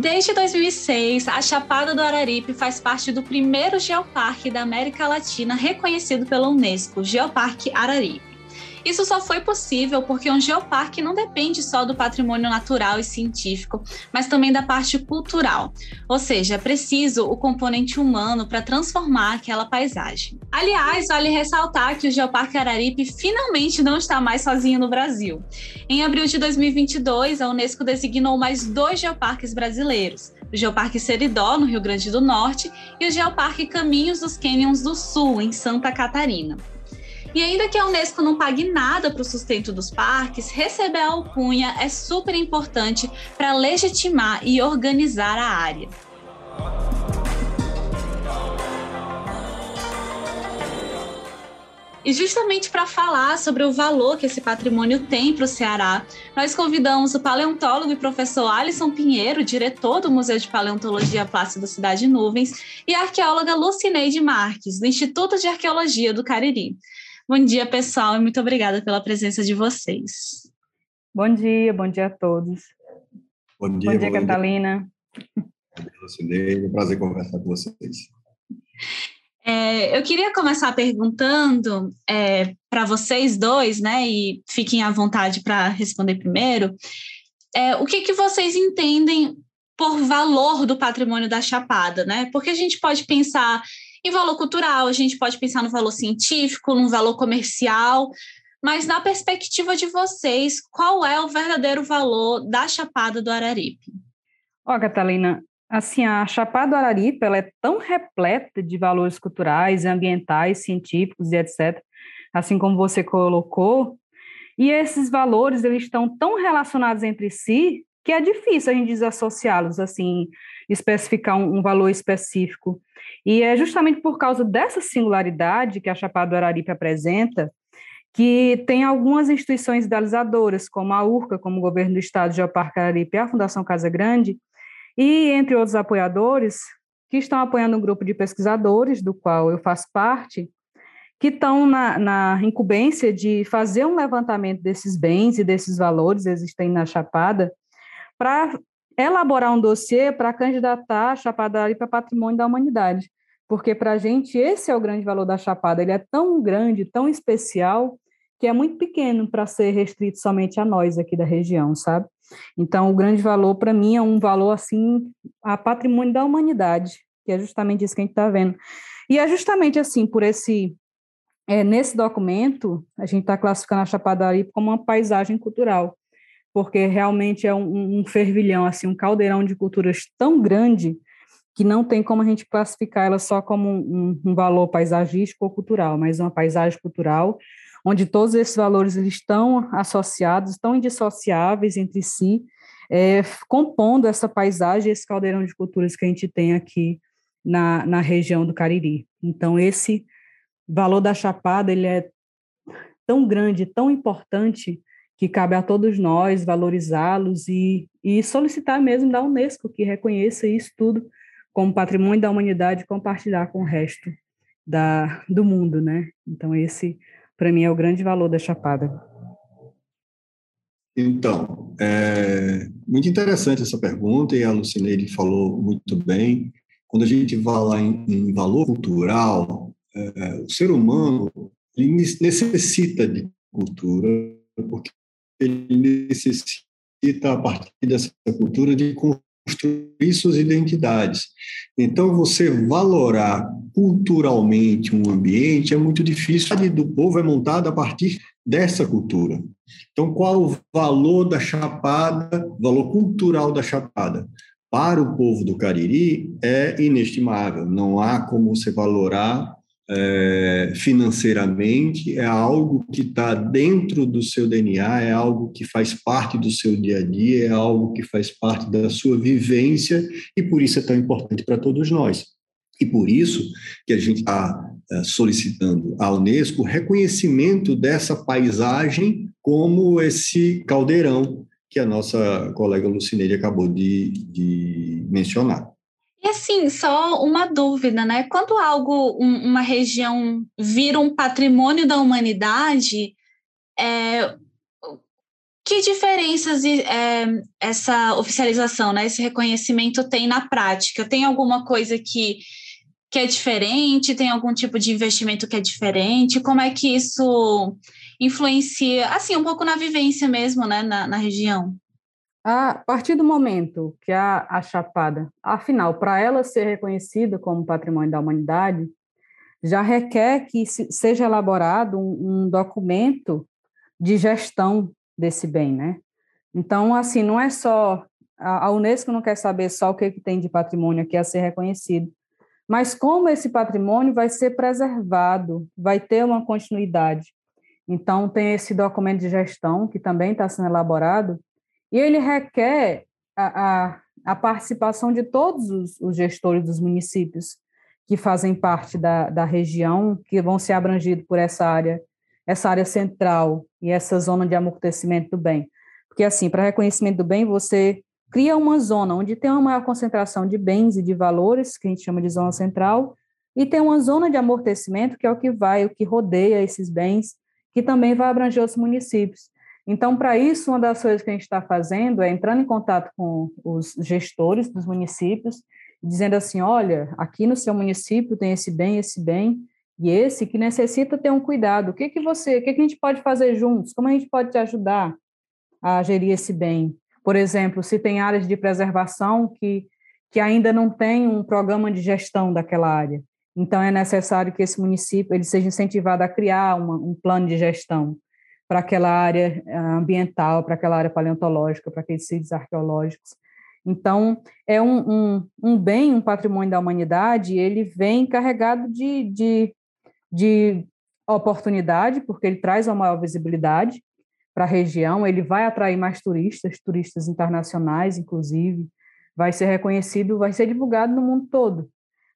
Desde 2006, a Chapada do Araripe faz parte do primeiro geoparque da América Latina reconhecido pela Unesco, Geoparque Araripe. Isso só foi possível porque um geoparque não depende só do patrimônio natural e científico, mas também da parte cultural. Ou seja, é preciso o componente humano para transformar aquela paisagem. Aliás, vale ressaltar que o Geoparque Araripe finalmente não está mais sozinho no Brasil. Em abril de 2022, a Unesco designou mais dois geoparques brasileiros o Geoparque Seridó, no Rio Grande do Norte, e o Geoparque Caminhos dos Canyons do Sul, em Santa Catarina. E ainda que a Unesco não pague nada para o sustento dos parques, receber a alcunha é super importante para legitimar e organizar a área. E justamente para falar sobre o valor que esse patrimônio tem para o Ceará, nós convidamos o paleontólogo e professor Alisson Pinheiro, diretor do Museu de Paleontologia Plácido Cidade Nuvens, e a arqueóloga Lucineide Marques, do Instituto de Arqueologia do Cariri. Bom dia, pessoal, e muito obrigada pela presença de vocês. Bom dia, bom dia a todos. Bom dia, bom dia Catalina. Bom dia, é um prazer conversar com vocês. É, eu queria começar perguntando é, para vocês dois, né, e fiquem à vontade para responder primeiro, é, o que, que vocês entendem por valor do patrimônio da Chapada, né? Porque a gente pode pensar em valor cultural, a gente pode pensar no valor científico, no valor comercial, mas na perspectiva de vocês, qual é o verdadeiro valor da Chapada do Araripe? Ó, oh, Catalina, assim, a Chapada do Araripe, ela é tão repleta de valores culturais, ambientais, científicos e etc., assim como você colocou, e esses valores, eles estão tão relacionados entre si que é difícil a gente desassociá-los, assim, especificar um, um valor específico. E é justamente por causa dessa singularidade que a Chapada do Araripe apresenta que tem algumas instituições idealizadoras, como a URCA, como o Governo do Estado Geoparque Araripe e a Fundação Casa Grande, e entre outros apoiadores, que estão apoiando um grupo de pesquisadores, do qual eu faço parte, que estão na, na incumbência de fazer um levantamento desses bens e desses valores existentes na Chapada, para elaborar um dossiê para candidatar a Chapada para patrimônio da humanidade. Porque para a gente esse é o grande valor da Chapada, ele é tão grande, tão especial, que é muito pequeno para ser restrito somente a nós aqui da região, sabe? Então, o grande valor para mim é um valor assim a patrimônio da humanidade, que é justamente isso que a gente está vendo. E é justamente assim, por esse é, nesse documento, a gente está classificando a Chapada como uma paisagem cultural porque realmente é um, um fervilhão, assim, um caldeirão de culturas tão grande que não tem como a gente classificar ela só como um, um, valor paisagístico ou cultural, mas uma paisagem cultural onde todos esses valores eles estão associados, estão indissociáveis entre si, é, compondo essa paisagem, esse caldeirão de culturas que a gente tem aqui na, na região do Cariri. Então, esse valor da Chapada ele é tão grande, tão importante, que cabe a todos nós valorizá-los e, e solicitar mesmo da Unesco que reconheça isso tudo como patrimônio da humanidade e compartilhar com o resto da, do mundo, né? Então esse, para mim, é o grande valor da Chapada. Então, é muito interessante essa pergunta e a Lucineide falou muito bem. Quando a gente fala em, em valor cultural, é, o ser humano necessita de cultura porque ele necessita, a partir dessa cultura, de construir suas identidades. Então, você valorar culturalmente um ambiente é muito difícil. A do povo é montada a partir dessa cultura. Então, qual o valor da Chapada, valor cultural da Chapada? Para o povo do Cariri é inestimável. Não há como você valorar é, financeiramente, é algo que está dentro do seu DNA, é algo que faz parte do seu dia a dia, é algo que faz parte da sua vivência e por isso é tão importante para todos nós. E por isso que a gente está é, solicitando à Unesco reconhecimento dessa paisagem como esse caldeirão que a nossa colega Lucineide acabou de, de mencionar. E assim, só uma dúvida, né? Quando algo, um, uma região vira um patrimônio da humanidade, é, que diferenças é, essa oficialização, né, esse reconhecimento tem na prática? Tem alguma coisa que, que é diferente? Tem algum tipo de investimento que é diferente? Como é que isso influencia, assim, um pouco na vivência mesmo, né, na, na região? A partir do momento que a, a Chapada, afinal, para ela ser reconhecida como patrimônio da humanidade, já requer que se, seja elaborado um, um documento de gestão desse bem, né? Então, assim, não é só a Unesco não quer saber só o que, que tem de patrimônio aqui a ser reconhecido, mas como esse patrimônio vai ser preservado, vai ter uma continuidade. Então, tem esse documento de gestão que também está sendo elaborado, e ele requer a, a, a participação de todos os, os, gestores dos municípios que fazem parte da, da região, que vão ser abrangidos por essa área essa área central e essa zona de amortecimento do bem. Porque, assim, para reconhecimento do bem, você cria uma zona onde tem uma maior concentração de bens e de valores, que a gente chama de zona central, e tem uma zona de amortecimento, que é o que vai, o que rodeia esses bens, que também vai abranger os municípios. Então, para isso, uma das coisas que a gente está fazendo é entrando em contato com os gestores dos municípios, dizendo assim: olha, aqui no seu município tem esse bem, esse bem, e esse que necessita ter um cuidado. O que que você, o que que a gente pode fazer juntos? Como a gente pode te ajudar a gerir esse bem? Por exemplo, se tem áreas de preservação que que ainda não tem um programa de gestão daquela área. Então é necessário que esse município ele seja incentivado a criar uma, um plano de gestão para aquela área eh, ambiental, para aquela área paleontológica, para aqueles sítios arqueológicos. Então, é um, um, um, bem, um patrimônio da humanidade, ele vem carregado de, de de oportunidade, porque ele traz uma maior visibilidade para a região, ele vai atrair mais turistas, turistas internacionais, inclusive, vai ser reconhecido, vai ser divulgado no mundo todo.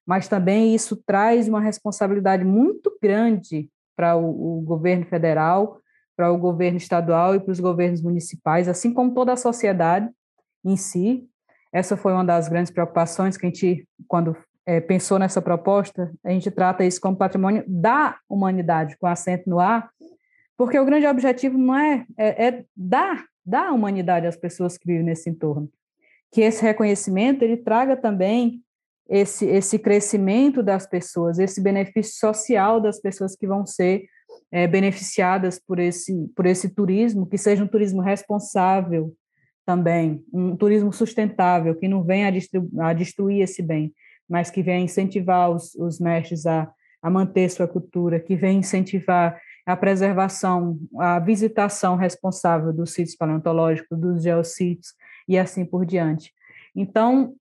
Mas também isso traz uma responsabilidade muito grande para o, o governo federal, para o governo estadual e para os governos municipais, assim como toda a sociedade em si. Essa foi uma das grandes preocupações que a gente, quando é, pensou nessa proposta, a gente trata isso como patrimônio da humanidade, com acento no ar, porque o grande objetivo não é, é, é dar, dar a humanidade às pessoas que vivem nesse entorno. Que esse reconhecimento ele traga também esse, esse crescimento das pessoas, esse benefício social das pessoas que vão ser é, beneficiadas por esse, por esse turismo, que seja um turismo responsável também, um turismo sustentável, que não venha a, a destruir esse bem, mas que vem incentivar os, os mestres a, a manter sua cultura, que vem incentivar a preservação, a visitação responsável dos sítios paleontológicos, dos geossítios e assim por diante. Então,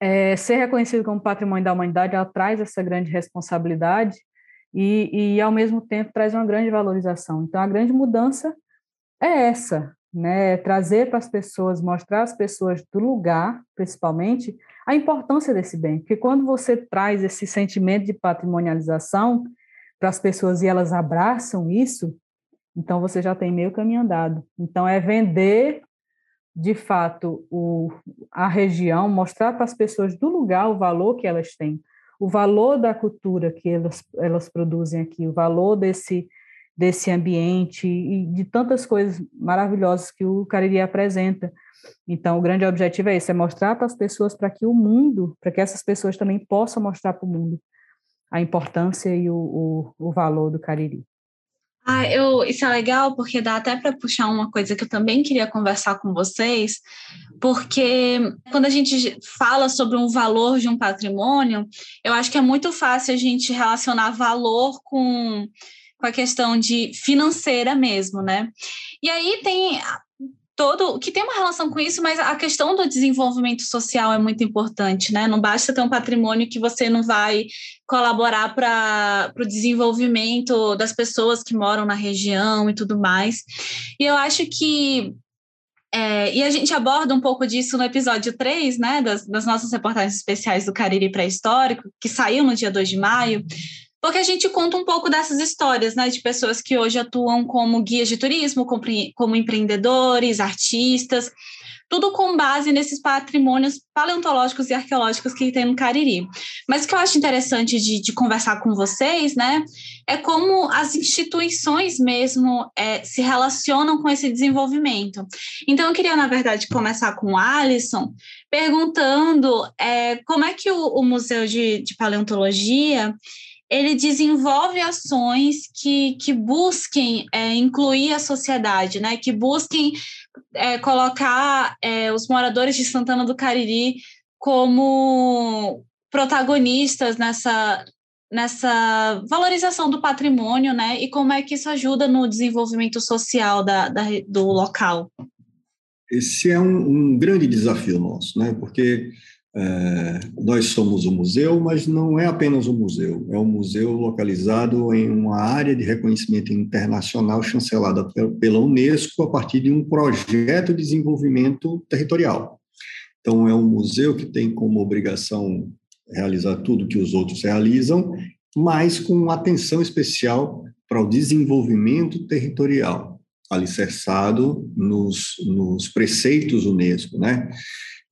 é, ser reconhecido como patrimônio da humanidade ela traz essa grande responsabilidade e, e, ao mesmo tempo, traz uma grande valorização. Então, a grande mudança é essa, né? Trazer para as pessoas, mostrar às pessoas do lugar, principalmente, a importância desse bem, porque quando você traz esse sentimento de patrimonialização para as pessoas e elas abraçam isso, então você já tem meio caminho andado. Então é vender de fato o, a região, mostrar para as pessoas do lugar o valor que elas têm, o valor da cultura que elas, elas produzem aqui, o valor desse desse ambiente e de tantas coisas maravilhosas que o Cariri apresenta. Então, o grande objetivo é esse, é mostrar para as pessoas, para que o mundo, para que essas pessoas também possam mostrar para o mundo a importância e o, o, o valor do Cariri. Ah, eu, isso é legal porque dá até para puxar uma coisa que eu também queria conversar com vocês, porque quando a gente fala sobre um valor de um patrimônio, eu acho que é muito fácil a gente relacionar valor com com a questão de financeira mesmo, né? E aí tem todo que tem uma relação com isso, mas a questão do desenvolvimento social é muito importante, né? Não basta ter um patrimônio que você não vai colaborar para o desenvolvimento das pessoas que moram na região e tudo mais. E eu acho que é, e a gente aborda um pouco disso no episódio 3, né, das, das nossas reportagens especiais do Cariri Pré-Histórico, que saiu no dia 2 de maio, porque a gente conta um pouco dessas histórias, né, de pessoas que hoje atuam como guias de turismo, como, empreendedores, artistas, tudo com base nesses patrimônios paleontológicos e arqueológicos que tem no Cariri. Mas o que eu acho interessante de, de conversar com vocês, né, é como as instituições mesmo é, se relacionam com esse desenvolvimento. Então, eu queria, na verdade, começar com o Alisson, perguntando é, como é que o, o Museu de, de Paleontologia ele desenvolve ações que, que busquem é, incluir a sociedade, né? que busquem é, colocar é, os moradores de Santana do Cariri como protagonistas nessa, nessa valorização do patrimônio, né? E como é que isso ajuda no desenvolvimento social da, da do local? Esse é um, um, grande desafio nosso, né? Porque é, nós somos um museu, mas não é apenas um museu, é um museu localizado em uma área de reconhecimento internacional chancelada pela Unesco a partir de um projeto de desenvolvimento territorial. Então, é um museu que tem como obrigação realizar tudo que os outros realizam, mas com atenção especial para o desenvolvimento territorial, alicerçado nos, nos preceitos Unesco, né?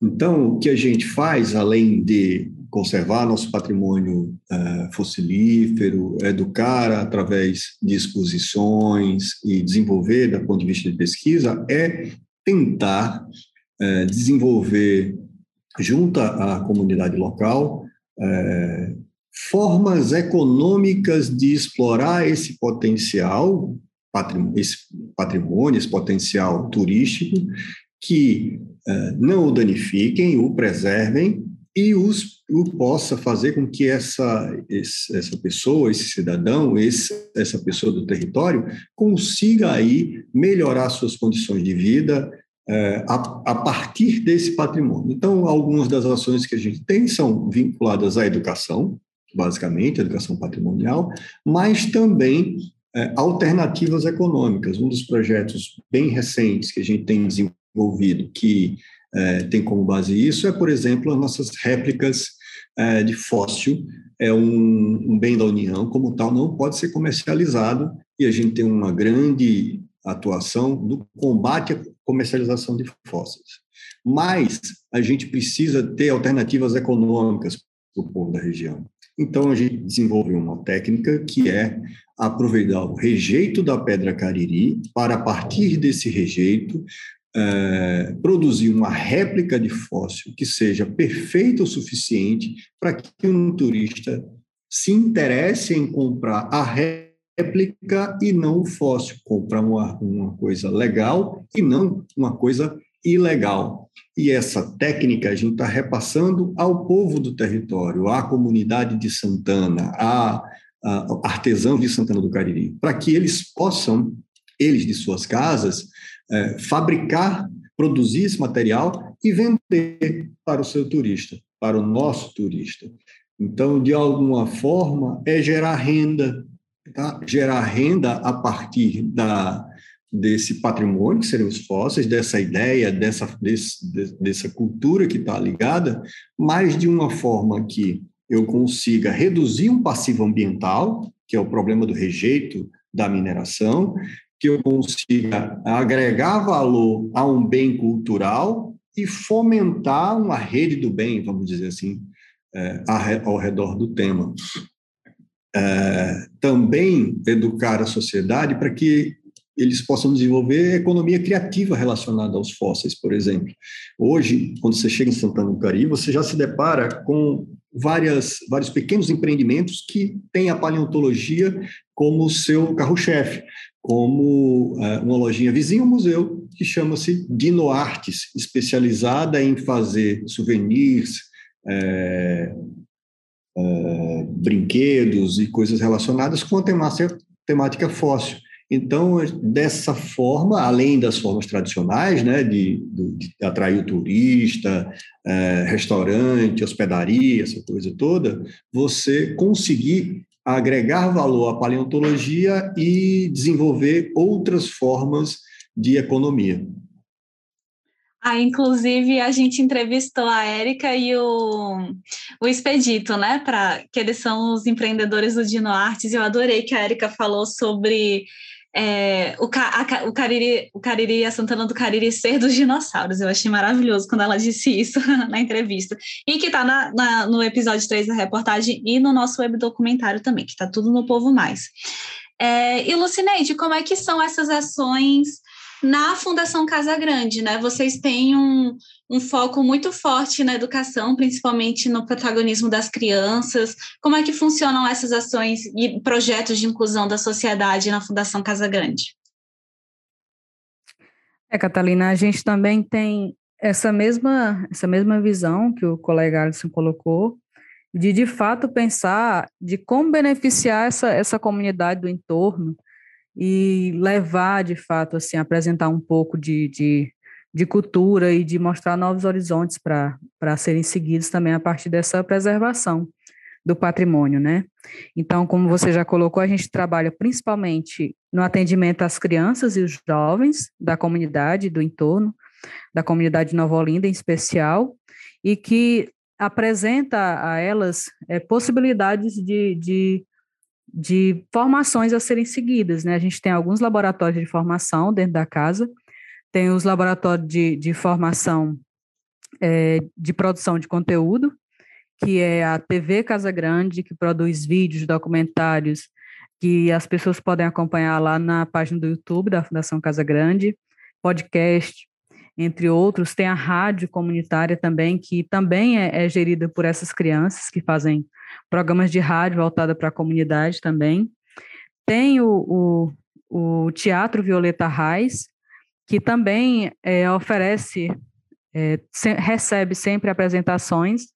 Então, o que a gente faz, além de conservar nosso patrimônio uh, fossilífero, educar através de exposições e desenvolver, do ponto de vista de pesquisa, é tentar uh, desenvolver, junto à comunidade local, uh, formas econômicas de explorar esse potencial, patrimônio, esse potencial turístico, que uh, não o danifiquem, o preservem e os, o possa fazer com que essa, esse, essa pessoa, esse cidadão, esse, essa pessoa do território consiga aí melhorar suas condições de vida uh, a, a partir desse patrimônio. Então, algumas das ações que a gente tem são vinculadas à educação, basicamente, educação patrimonial, mas também é, alternativas econômicas. Um dos projetos bem recentes que a gente tem desenvolvido envolvido que é, tem como base isso é, por exemplo, as nossas réplicas é, de fóssil. É um, um, bem da União, como tal, não pode ser comercializado e a gente tem uma grande atuação no combate à comercialização de fósseis. Mas a gente precisa ter alternativas econômicas para o povo da região. Então, a gente desenvolveu uma técnica que é aproveitar o rejeito da pedra cariri para, a partir desse rejeito, é, produzir uma réplica de fóssil que seja perfeita o suficiente para que um turista se interesse em comprar a réplica e não o fóssil, comprar uma, uma coisa legal e não uma coisa ilegal. E essa técnica a gente está repassando ao povo do território, à comunidade de Santana, a artesãos de Santana do Cariri, para que eles possam, eles de suas casas, é, fabricar, produzir esse material e vender para o seu turista, para o nosso turista. Então, de alguma forma, é gerar renda, tá? gerar renda a partir da, desse patrimônio, que seriam os fósseis, dessa ideia, dessa, desse, dessa cultura que está ligada, mas de uma forma que eu consiga reduzir um passivo ambiental, que é o problema do rejeito da mineração, que eu consiga agregar valor a um bem cultural e fomentar uma rede do bem, vamos dizer assim, é, ao redor do tema. É, também educar a sociedade para que eles possam desenvolver economia criativa relacionada aos fósseis, por exemplo. Hoje, quando você chega em Santana do Cari, você já se depara com várias, vários pequenos empreendimentos que têm a paleontologia como seu carro-chefe como uh, uma lojinha vizinha ao museu, que chama-se Dinoartes, especializada em fazer souvenirs, é, é, brinquedos e coisas relacionadas com a temática, temática fóssil. Então, dessa forma, além das formas tradicionais, né, de, de atrair o turista, é, restaurante, hospedaria, essa coisa toda, você conseguir agregar valor à paleontologia e desenvolver outras formas de economia. Ah, inclusive a gente entrevistou a Érica e o, o Expedito, né? Pra, que eles são os empreendedores do Dino Artes. Eu adorei que a Érica falou sobre é, o, a, o, Cariri, o Cariri, a Santana do Cariri ser dos dinossauros. Eu achei maravilhoso quando ela disse isso na entrevista. E que está na, na, no episódio 3 da reportagem e no nosso web documentário também, que está tudo no Povo Mais. É, e Lucineide, como é que são essas ações na Fundação Casa Grande, né? Vocês têm um, um foco muito forte na educação, principalmente no protagonismo das crianças. Como é que funcionam essas ações e projetos de inclusão da sociedade na Fundação Casa Grande? É, Catalina, a gente também tem essa mesma, essa mesma visão que o colega Alisson colocou, de de fato pensar de como beneficiar essa, essa comunidade do entorno, e levar, de fato, assim, apresentar um pouco de, de, de cultura e de mostrar novos horizontes para serem seguidos também a partir dessa preservação do patrimônio, né? Então, como você já colocou, a gente trabalha principalmente no atendimento às crianças e os jovens da comunidade, do entorno, da comunidade de Nova Olinda em especial, e que apresenta a elas é, possibilidades de, de de formações a serem seguidas, né? A gente tem alguns laboratórios de formação dentro da casa, tem os laboratórios de, de formação é, de produção de conteúdo, que é a TV Casa Grande, que produz vídeos, documentários, que as pessoas podem acompanhar lá na página do YouTube da Fundação Casa Grande, podcast, entre outros. Tem a rádio comunitária também, que também é, é gerida por essas crianças que fazem programas de rádio voltada para a comunidade também. Tem o, o, o Teatro Violeta Reis, que também é, oferece, é, se, recebe sempre apresentações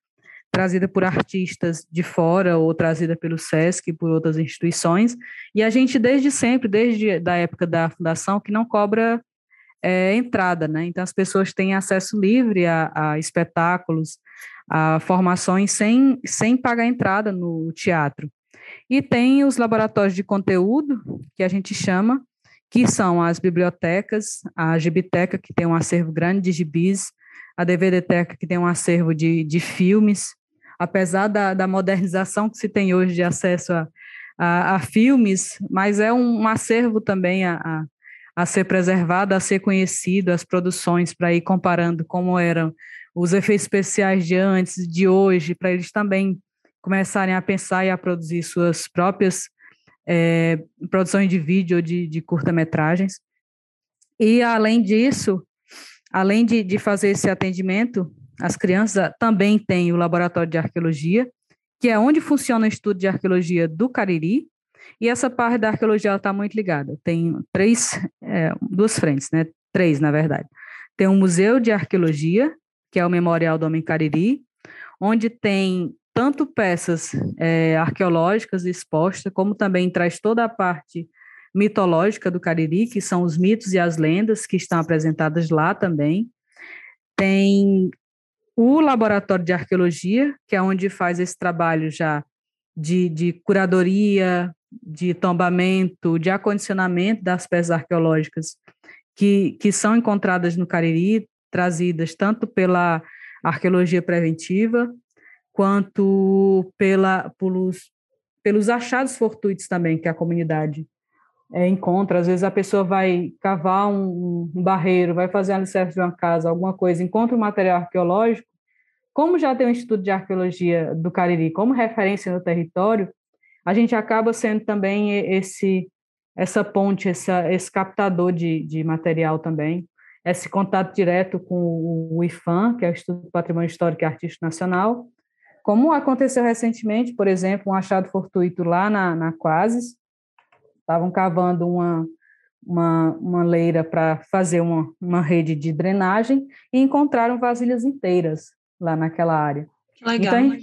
trazida por artistas de fora ou trazida pelo SESC e por outras instituições. E a gente, desde sempre, desde a época da fundação, que não cobra é, entrada, né? Então, as pessoas têm acesso livre a, a espetáculos, a formações sem, sem pagar entrada no teatro. E tem os laboratórios de conteúdo, que a gente chama, que são as bibliotecas, a Gibiteca, que tem um acervo grande de gibis, a DVDteca, que tem um acervo de, de filmes, apesar da, da modernização que se tem hoje de acesso a, a, a filmes, mas é um, acervo também a, a, a, ser preservado, a ser conhecido, as produções, para ir comparando como eram os efeitos especiais de antes, de hoje, para eles também começarem a pensar e a produzir suas próprias é, produções de vídeo de, de curta-metragens. E, além disso, além de, de fazer esse atendimento, as crianças também têm o laboratório de arqueologia, que é onde funciona o estudo de arqueologia do Cariri, e essa parte da arqueologia está muito ligada. Tem três, é, duas frentes, né? Três, na verdade. Tem um museu de arqueologia, que é o Memorial do Homem Cariri, onde tem tanto peças é, arqueológicas expostas, como também traz toda a parte mitológica do Cariri, que são os mitos e as lendas que estão apresentadas lá também. Tem o Laboratório de Arqueologia, que é onde faz esse trabalho já de, de curadoria, de tombamento, de acondicionamento das peças arqueológicas que, que são encontradas no Cariri, trazidas tanto pela arqueologia preventiva, quanto pela, pelos, pelos achados fortuitos também que a comunidade é, encontra. Às vezes a pessoa vai cavar um, um barreiro, vai fazer um alicerce de uma casa, alguma coisa, encontra um material arqueológico. Como já tem o Instituto de Arqueologia do Cariri como referência no território, a gente acaba sendo também esse essa ponte, essa, esse captador de, de material também esse contato direto com o IFAM, que é o Instituto do Patrimônio Histórico e Artístico Nacional, como aconteceu recentemente, por exemplo, um achado fortuito lá na, na Quasis, estavam cavando uma, uma, uma leira para fazer uma, uma rede de drenagem e encontraram vasilhas inteiras lá naquela área. Que legal. Então,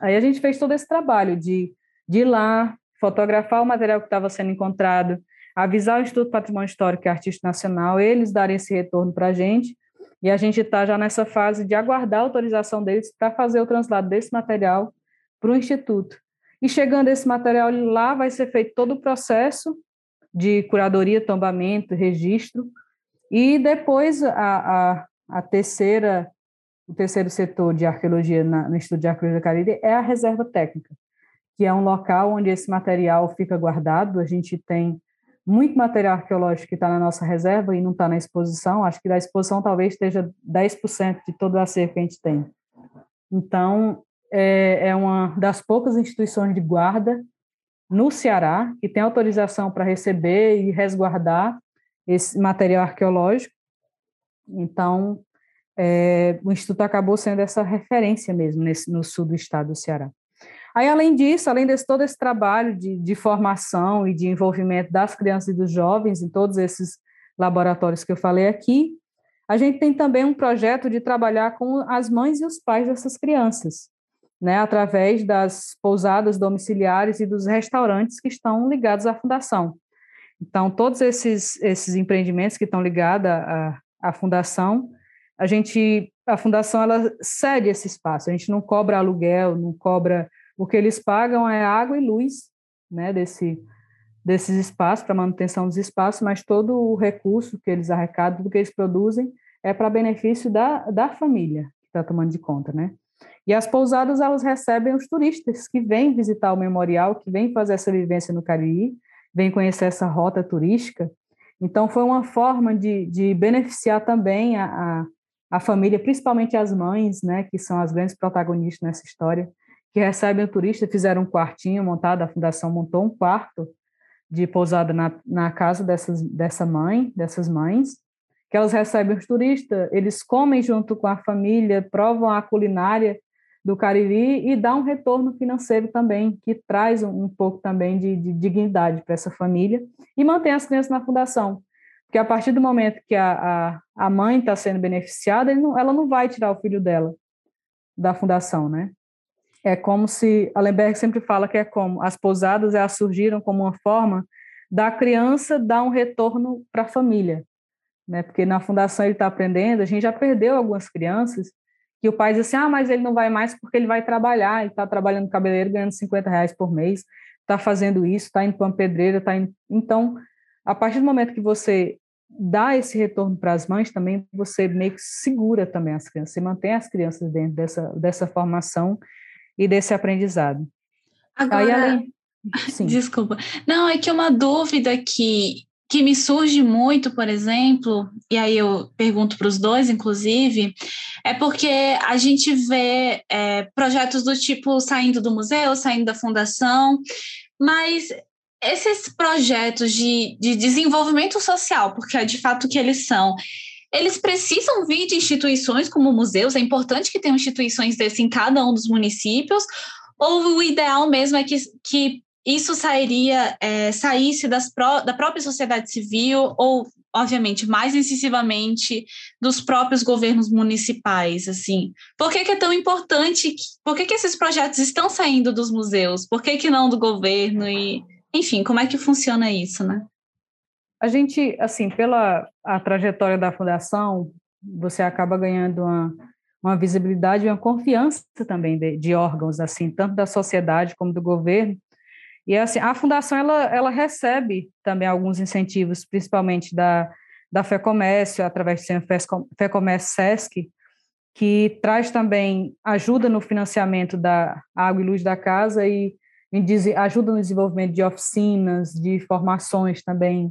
aí a gente fez todo esse trabalho de, de ir lá, fotografar o material que estava sendo encontrado, avisar o Instituto Patrimônio Histórico e Artístico Nacional, eles darem esse retorno para a gente, e a gente está já nessa fase de aguardar a autorização deles para fazer o translado desse material para o Instituto. E chegando esse material lá, vai ser feito todo o processo de curadoria, tombamento, registro, e depois a, a, a terceira, o terceiro setor de arqueologia na, no Instituto de Arqueologia do Caribe é a reserva técnica, que é um local onde esse material fica guardado. A gente tem muito material arqueológico que está na nossa reserva e não está na exposição. Acho que da exposição talvez esteja 10% de todo o acervo que a gente tem. Então, é, é uma das poucas instituições de guarda no Ceará que tem autorização para receber e resguardar esse material arqueológico. Então, é, o Instituto acabou sendo essa referência mesmo nesse, no sul do estado do Ceará. Aí, além disso, além de todo esse trabalho de, de formação e de envolvimento das crianças e dos jovens em todos esses laboratórios que eu falei aqui, a gente tem também um projeto de trabalhar com as mães e os pais dessas crianças, né, através das pousadas domiciliares e dos restaurantes que estão ligados à fundação. Então, todos esses, esses empreendimentos que estão ligados à, à fundação, a gente, a fundação, ela cede esse espaço, a gente não cobra aluguel, não cobra o que eles pagam é água e luz, né, desse, desses espaços, para manutenção dos espaços, mas todo o recurso que eles arrecadam, tudo que eles produzem, é para benefício da, da família que está tomando de conta, né? E as pousadas, elas recebem os turistas que vêm visitar o memorial, que vêm fazer essa vivência no Cariri, vêm conhecer essa rota turística. Então, foi uma forma de, de beneficiar também a, a, a família, principalmente as mães, né, que são as grandes protagonistas nessa história, que recebem o turista, fizeram um quartinho montado, a fundação montou um quarto de pousada na, na casa dessas, dessa mãe, dessas mães, que elas recebem os turistas, eles comem junto com a família, provam a culinária do Cariri e dá um retorno financeiro também, que traz um, um pouco também de, de dignidade para essa família e mantém as crianças na fundação. Porque a partir do momento que a, a, a mãe está sendo beneficiada, não, ela não vai tirar o filho dela da fundação, né? É como se, Allenberg sempre fala que é como, as pousadas elas surgiram como uma forma da criança dar um retorno para a família, né? Porque na fundação ele está aprendendo, a gente já perdeu algumas crianças que o pai diz assim, ah, mas ele não vai mais porque ele vai trabalhar, ele está trabalhando cabeleireiro ganhando 50 reais por mês, está fazendo isso, está indo para uma pedreira, está indo... Então, a partir do momento que você dá esse retorno para as mães, também você meio que segura também as crianças, você mantém as crianças dentro dessa, dessa formação e desse aprendizado. Agora, Aí, além... desculpa, não, é que uma dúvida que, que me surge muito, por exemplo, e aí eu pergunto para os dois, inclusive, é porque a gente vê é, projetos do tipo saindo do museu, saindo da fundação, mas esses projetos de, de desenvolvimento social, porque é de fato que eles são, eles precisam vir de instituições como museus, é importante que tenham instituições desse em cada um dos municípios, ou o ideal mesmo é que, que isso sairia, é, saísse pró da própria sociedade civil, ou, obviamente, mais incisivamente dos próprios governos municipais, assim. Por que, que é tão importante, por que, que esses projetos estão saindo dos museus? Por que, que não do governo? E, enfim, como é que funciona isso, né? A gente, assim, pela a trajetória da fundação, você acaba ganhando uma, uma visibilidade e uma confiança também de, de, órgãos, assim, tanto da sociedade como do governo. E assim, a fundação ela, ela recebe também alguns incentivos, principalmente da da FEComércio, através do Centro FEComércio SESC, que traz também ajuda no financiamento da água e luz da casa e, e ajuda no desenvolvimento de oficinas, de formações também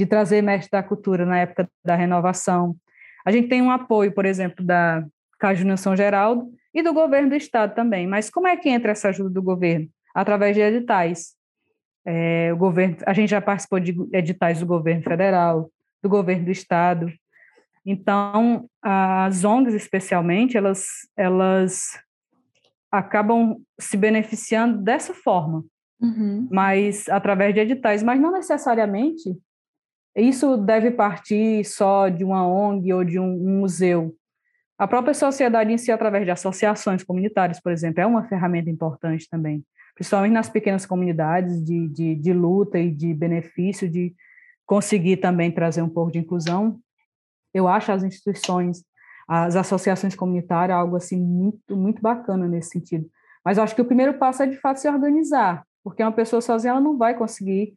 de trazer mestre da cultura na época da renovação. A gente tem um apoio, por exemplo, da Caju São Geraldo e do governo do estado também. Mas como é que entra essa ajuda do governo? Através de editais. É, o governo, a gente já participou de editais do governo federal, do governo do estado. Então, as ONGs, especialmente, elas, elas acabam se beneficiando dessa forma, uhum. mas através de editais, mas não necessariamente isso deve partir só de uma ONG ou de um, um museu. A própria sociedade em si, através de associações comunitárias, por exemplo, é uma ferramenta importante também, principalmente nas pequenas comunidades de, de, de luta e de benefício, de conseguir também trazer um pouco de inclusão. Eu acho as instituições, as associações comunitárias algo assim muito muito bacana nesse sentido. Mas eu acho que o primeiro passo é de fato se organizar, porque uma pessoa sozinha ela não vai conseguir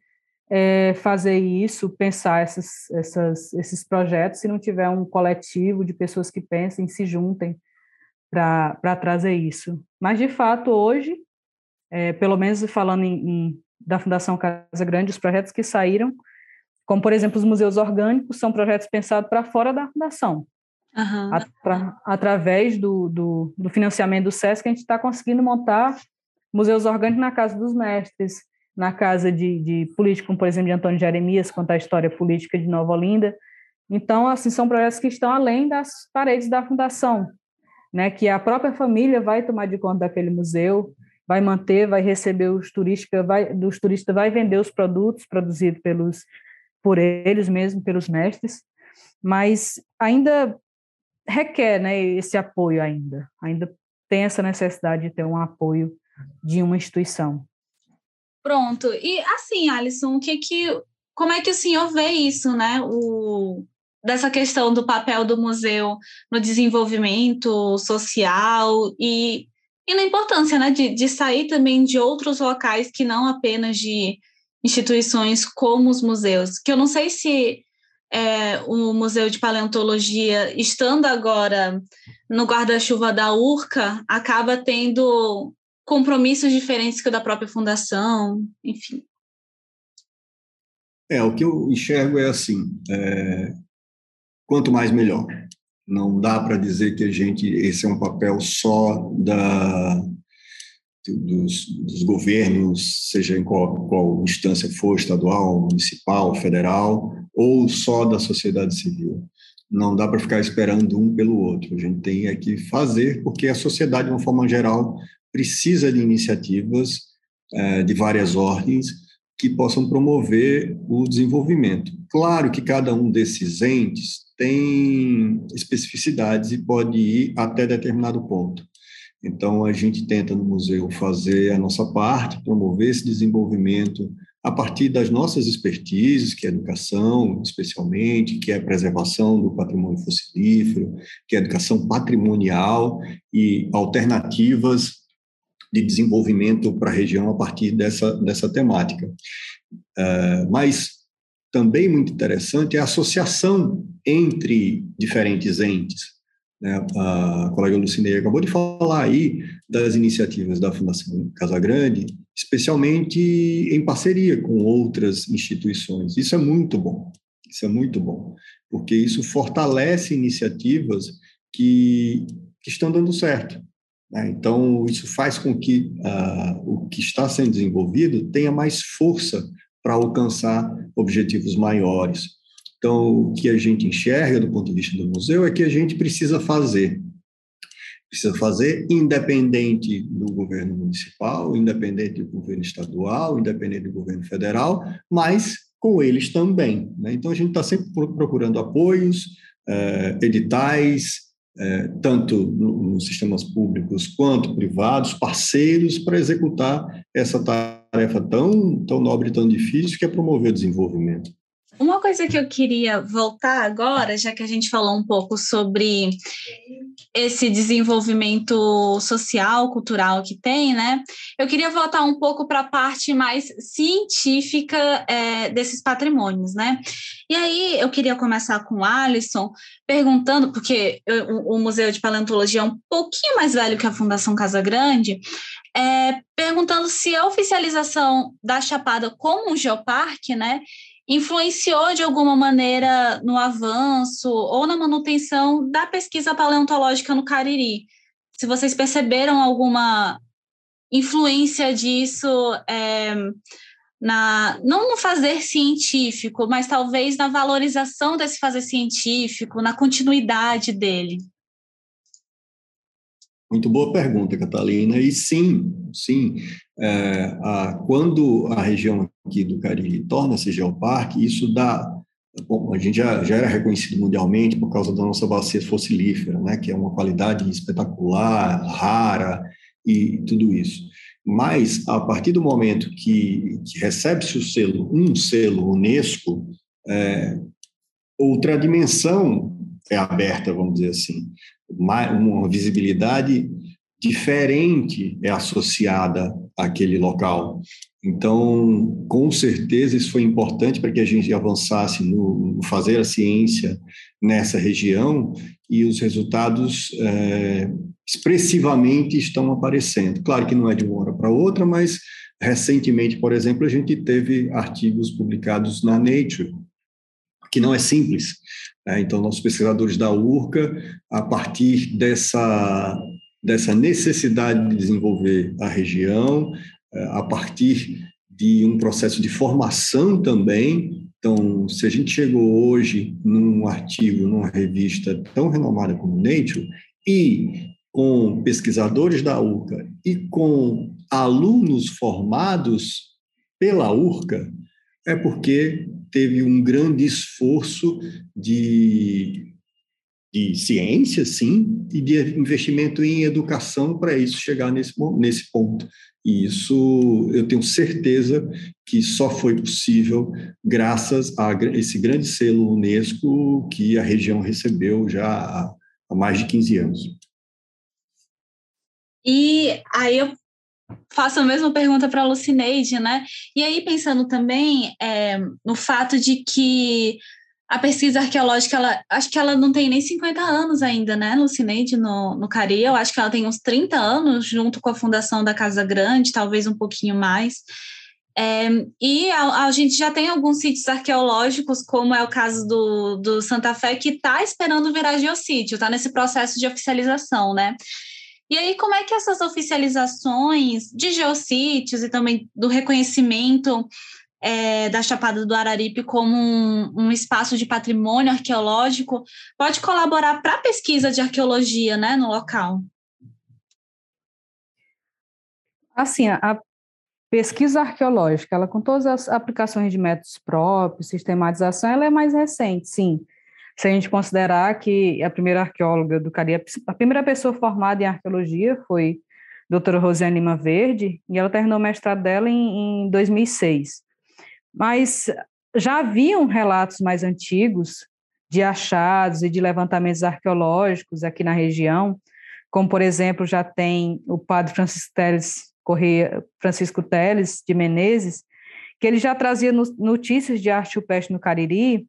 é, fazer isso, pensar essas, essas, esses projetos, se não tiver um coletivo de pessoas que pensem, se juntem para trazer isso. Mas, de fato, hoje, é, pelo menos falando em, em, da Fundação Casa Grande, os projetos que saíram, como, por exemplo, os museus orgânicos são projetos pensados para fora da fundação. Uhum. A, pra, através do, do, do, financiamento do SESC, a gente está conseguindo montar museus orgânicos na Casa dos Mestres, na Casa de, de Político, como, por exemplo, de Antônio Jeremias, contar a história política de Nova Olinda. Então, assim, são projetos que estão além das paredes da fundação, né, que a própria família vai tomar de conta daquele museu, vai manter, vai receber os turistas, vai, os turistas vai vender os produtos produzidos pelos por eles mesmos, pelos mestres, mas ainda requer, né, esse apoio ainda, ainda tem essa necessidade de ter um apoio de uma instituição. Pronto. E assim, Alisson, o que que como é que o senhor vê isso, né? O dessa questão do papel do museu no desenvolvimento social e, e na importância né, de, de sair também de outros locais que não apenas de instituições como os museus, que eu não sei se é, o Museu de Paleontologia, estando agora no guarda-chuva da URCA, acaba tendo compromissos diferentes que o da própria fundação, enfim. É, o que eu enxergo é assim, é, quanto mais melhor. Não dá para dizer que a gente esse é um papel só da dos, dos governos, seja em qual, qual instância for, estadual, municipal, federal, ou só da sociedade civil. Não dá para ficar esperando um pelo outro. A gente tem é que fazer, porque a sociedade, de uma forma geral, precisa de iniciativas é, de várias ordens que possam promover o desenvolvimento. Claro que cada um desses entes tem especificidades e pode ir até determinado ponto. Então, a gente tenta no museu fazer a nossa parte, promover esse desenvolvimento a partir das nossas expertises, que é educação, especialmente, que é preservação do patrimônio fossilífero, que é educação patrimonial e alternativas de desenvolvimento para a região a partir dessa, dessa temática. Uh, mas também muito interessante é a associação entre diferentes entes. Né? A colega Lucinei acabou de falar aí das iniciativas da Fundação Casa Grande, especialmente em parceria com outras instituições. Isso é muito bom, isso é muito bom, porque isso fortalece iniciativas que, que estão dando certo. Né? Então, isso faz com que uh, o que está sendo desenvolvido tenha mais força para alcançar objetivos maiores. Então, o que a gente enxerga do ponto de vista do museu é que a gente precisa fazer. Precisa fazer independente do governo municipal, independente do governo estadual, independente do governo federal, mas com eles também. Né? Então, a gente está sempre procurando apoios, eh, editais, é, tanto nos sistemas públicos quanto privados, parceiros para executar essa tarefa tão, tão nobre tão difícil que é promover o desenvolvimento. Uma coisa que eu queria voltar agora, já que a gente falou um pouco sobre esse desenvolvimento social, cultural que tem, né? Eu queria voltar um pouco para a parte mais científica é, desses patrimônios, né? E aí eu queria começar com o Alisson, perguntando, porque o Museu de Paleontologia é um pouquinho mais velho que a Fundação Casa Grande, é, perguntando se a oficialização da Chapada como um geoparque, né? Influenciou de alguma maneira no avanço ou na manutenção da pesquisa paleontológica no Cariri? Se vocês perceberam alguma influência disso é, na não no fazer científico, mas talvez na valorização desse fazer científico, na continuidade dele. Muito boa pergunta, Catalina. E sim, sim, é, a, quando a região aqui do Cariri torna-se geoparque, isso dá. Bom, a gente já, já era reconhecido mundialmente por causa da nossa bacia fossilífera, né, que é uma qualidade espetacular, rara e tudo isso. Mas, a partir do momento que, que recebe-se o selo, um selo Unesco, é, outra dimensão é aberta, vamos dizer assim, uma, uma visibilidade diferente é associada àquele local. Então, com certeza, isso foi importante para que a gente avançasse no, no fazer a ciência nessa região e os resultados é, expressivamente estão aparecendo. Claro que não é de uma hora para outra, mas recentemente, por exemplo, a gente teve artigos publicados na Nature que não é simples. Né? Então, nossos pesquisadores da URCA, a partir dessa, dessa necessidade de desenvolver a região, é, a partir de um processo de formação também. Então, se a gente chegou hoje num artigo, numa revista tão renomada como Nature, e com pesquisadores da URCA e com alunos formados pela URCA, é porque teve um grande esforço de, de ciência, sim, e de investimento em educação para isso chegar nesse, nesse ponto. E isso eu tenho certeza que só foi possível graças a esse grande selo Unesco que a região recebeu já há, mais de 15 anos. E aí eu faço a mesma pergunta para a Lucineide, né? E aí, pensando também é, no fato de que a pesquisa arqueológica, ela, acho que ela não tem nem 50 anos ainda, né, Lucineide, no, no Cari, eu acho que ela tem uns 30 anos, junto com a fundação da Casa Grande, talvez um pouquinho mais. É, e a, a, gente já tem alguns sítios arqueológicos, como é o caso do, do Santa Fé, que está esperando virar geossítio, está nesse processo de oficialização, né? E aí, como é que essas oficializações de geossítios e também do reconhecimento é, da Chapada do Araripe como um, um, espaço de patrimônio arqueológico pode colaborar para a pesquisa de arqueologia né, no local? Assim, a pesquisa arqueológica, ela com todas as aplicações de métodos próprios, sistematização, ela é mais recente, sim se a gente considerar que a primeira arqueóloga do Cari, a primeira pessoa formada em arqueologia foi doutora Rosiane Lima Verde, e ela terminou o mestrado dela em, em 2006. Mas já haviam relatos mais antigos de achados e de levantamentos arqueológicos aqui na região, como, por exemplo, já tem o padre Francisco Teles, Correia, Francisco Teles de Menezes, que ele já trazia notícias de arte rupestre no Cariri,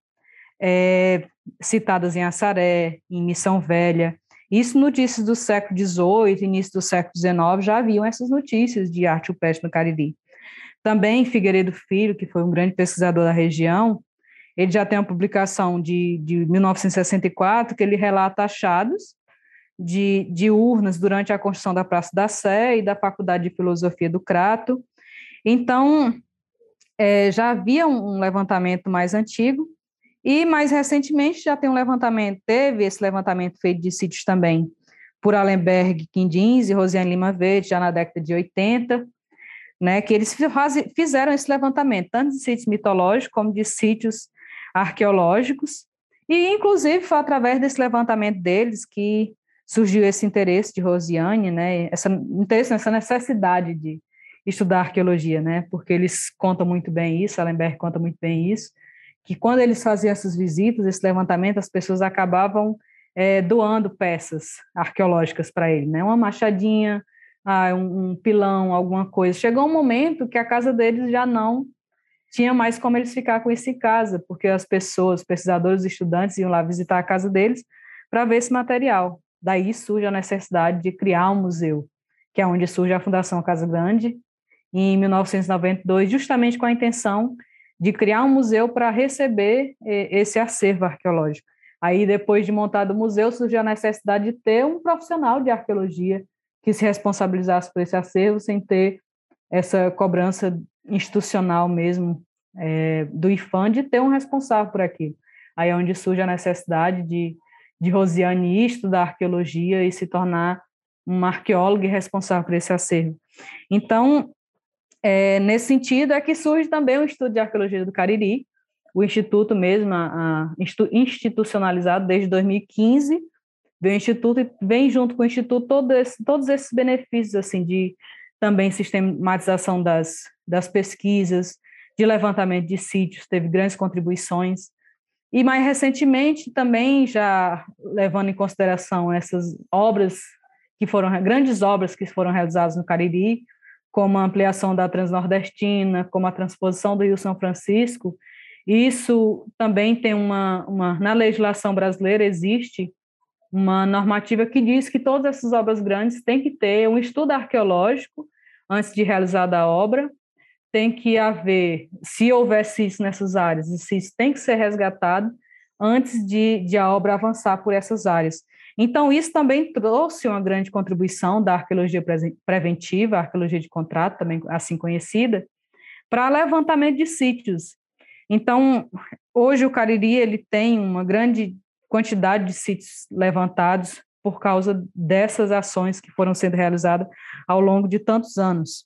é, citadas em Assaré, em Missão Velha. Isso notícias do século XVIII, início do século XIX, já haviam essas notícias de arte rupestre no Cariri. Também Figueiredo Filho, que foi um grande pesquisador da região, ele já tem uma publicação de, de 1964 que ele relata achados de, de urnas durante a construção da Praça da Sé e da Faculdade de Filosofia do Crato. Então, é, já havia um levantamento mais antigo, e mais recentemente já tem um levantamento, teve esse levantamento feito de sítios também por Allenberg Quindins e Rosiane Lima Verde, já na década de 80, né, que eles fizeram esse levantamento, tanto de sítios mitológicos como de sítios arqueológicos, e inclusive foi através desse levantamento deles que surgiu esse interesse de Rosiane, né, essa interesse, essa necessidade de estudar arqueologia, né, porque eles contam muito bem isso, Allenberg conta muito bem isso, que quando eles faziam essas visitas, esse levantamento, as pessoas acabavam é, doando peças arqueológicas para ele, né? Uma machadinha, ah, um, um, pilão, alguma coisa. Chegou um momento que a casa deles já não tinha mais como eles ficar com isso em casa, porque as pessoas, pesquisadores, estudantes iam lá visitar a casa deles para ver esse material. Daí surge a necessidade de criar um museu, que é onde surge a Fundação Casa Grande, em 1992, justamente com a intenção de criar um museu para receber esse acervo arqueológico. Aí, depois de montado o museu, surgiu a necessidade de ter um profissional de arqueologia que se responsabilizasse por esse acervo, sem ter essa cobrança institucional mesmo é, do IFAM de ter um responsável por aquilo. Aí é onde surge a necessidade de, de Rosiane estudar arqueologia e se tornar uma arqueóloga responsável por esse acervo. Então, é, nesse sentido, é que surge também o Instituto de Arqueologia do Cariri, o Instituto mesmo, a, a, institucionalizado desde 2015, vem o Instituto e vem junto com o Instituto todo esse, todos esses benefícios, assim, de também sistematização das, das pesquisas, de levantamento de sítios, teve grandes contribuições, e mais recentemente também já levando em consideração essas obras que foram grandes obras que foram realizadas no Cariri, como a ampliação da Transnordestina, como a transposição do Rio São Francisco, isso também tem uma, uma na legislação brasileira existe uma normativa que diz que todas essas obras grandes têm que ter um estudo arqueológico antes de realizar a obra, tem que haver, se houvesse isso nessas áreas, e isso tem que ser resgatado antes de, de a obra avançar por essas áreas. Então, isso também trouxe uma grande contribuição da arqueologia preventiva, arqueologia de contrato, também assim conhecida, para levantamento de sítios. Então, hoje o Cariri ele tem uma grande quantidade de sítios levantados por causa dessas ações que foram sendo realizadas ao longo de tantos anos.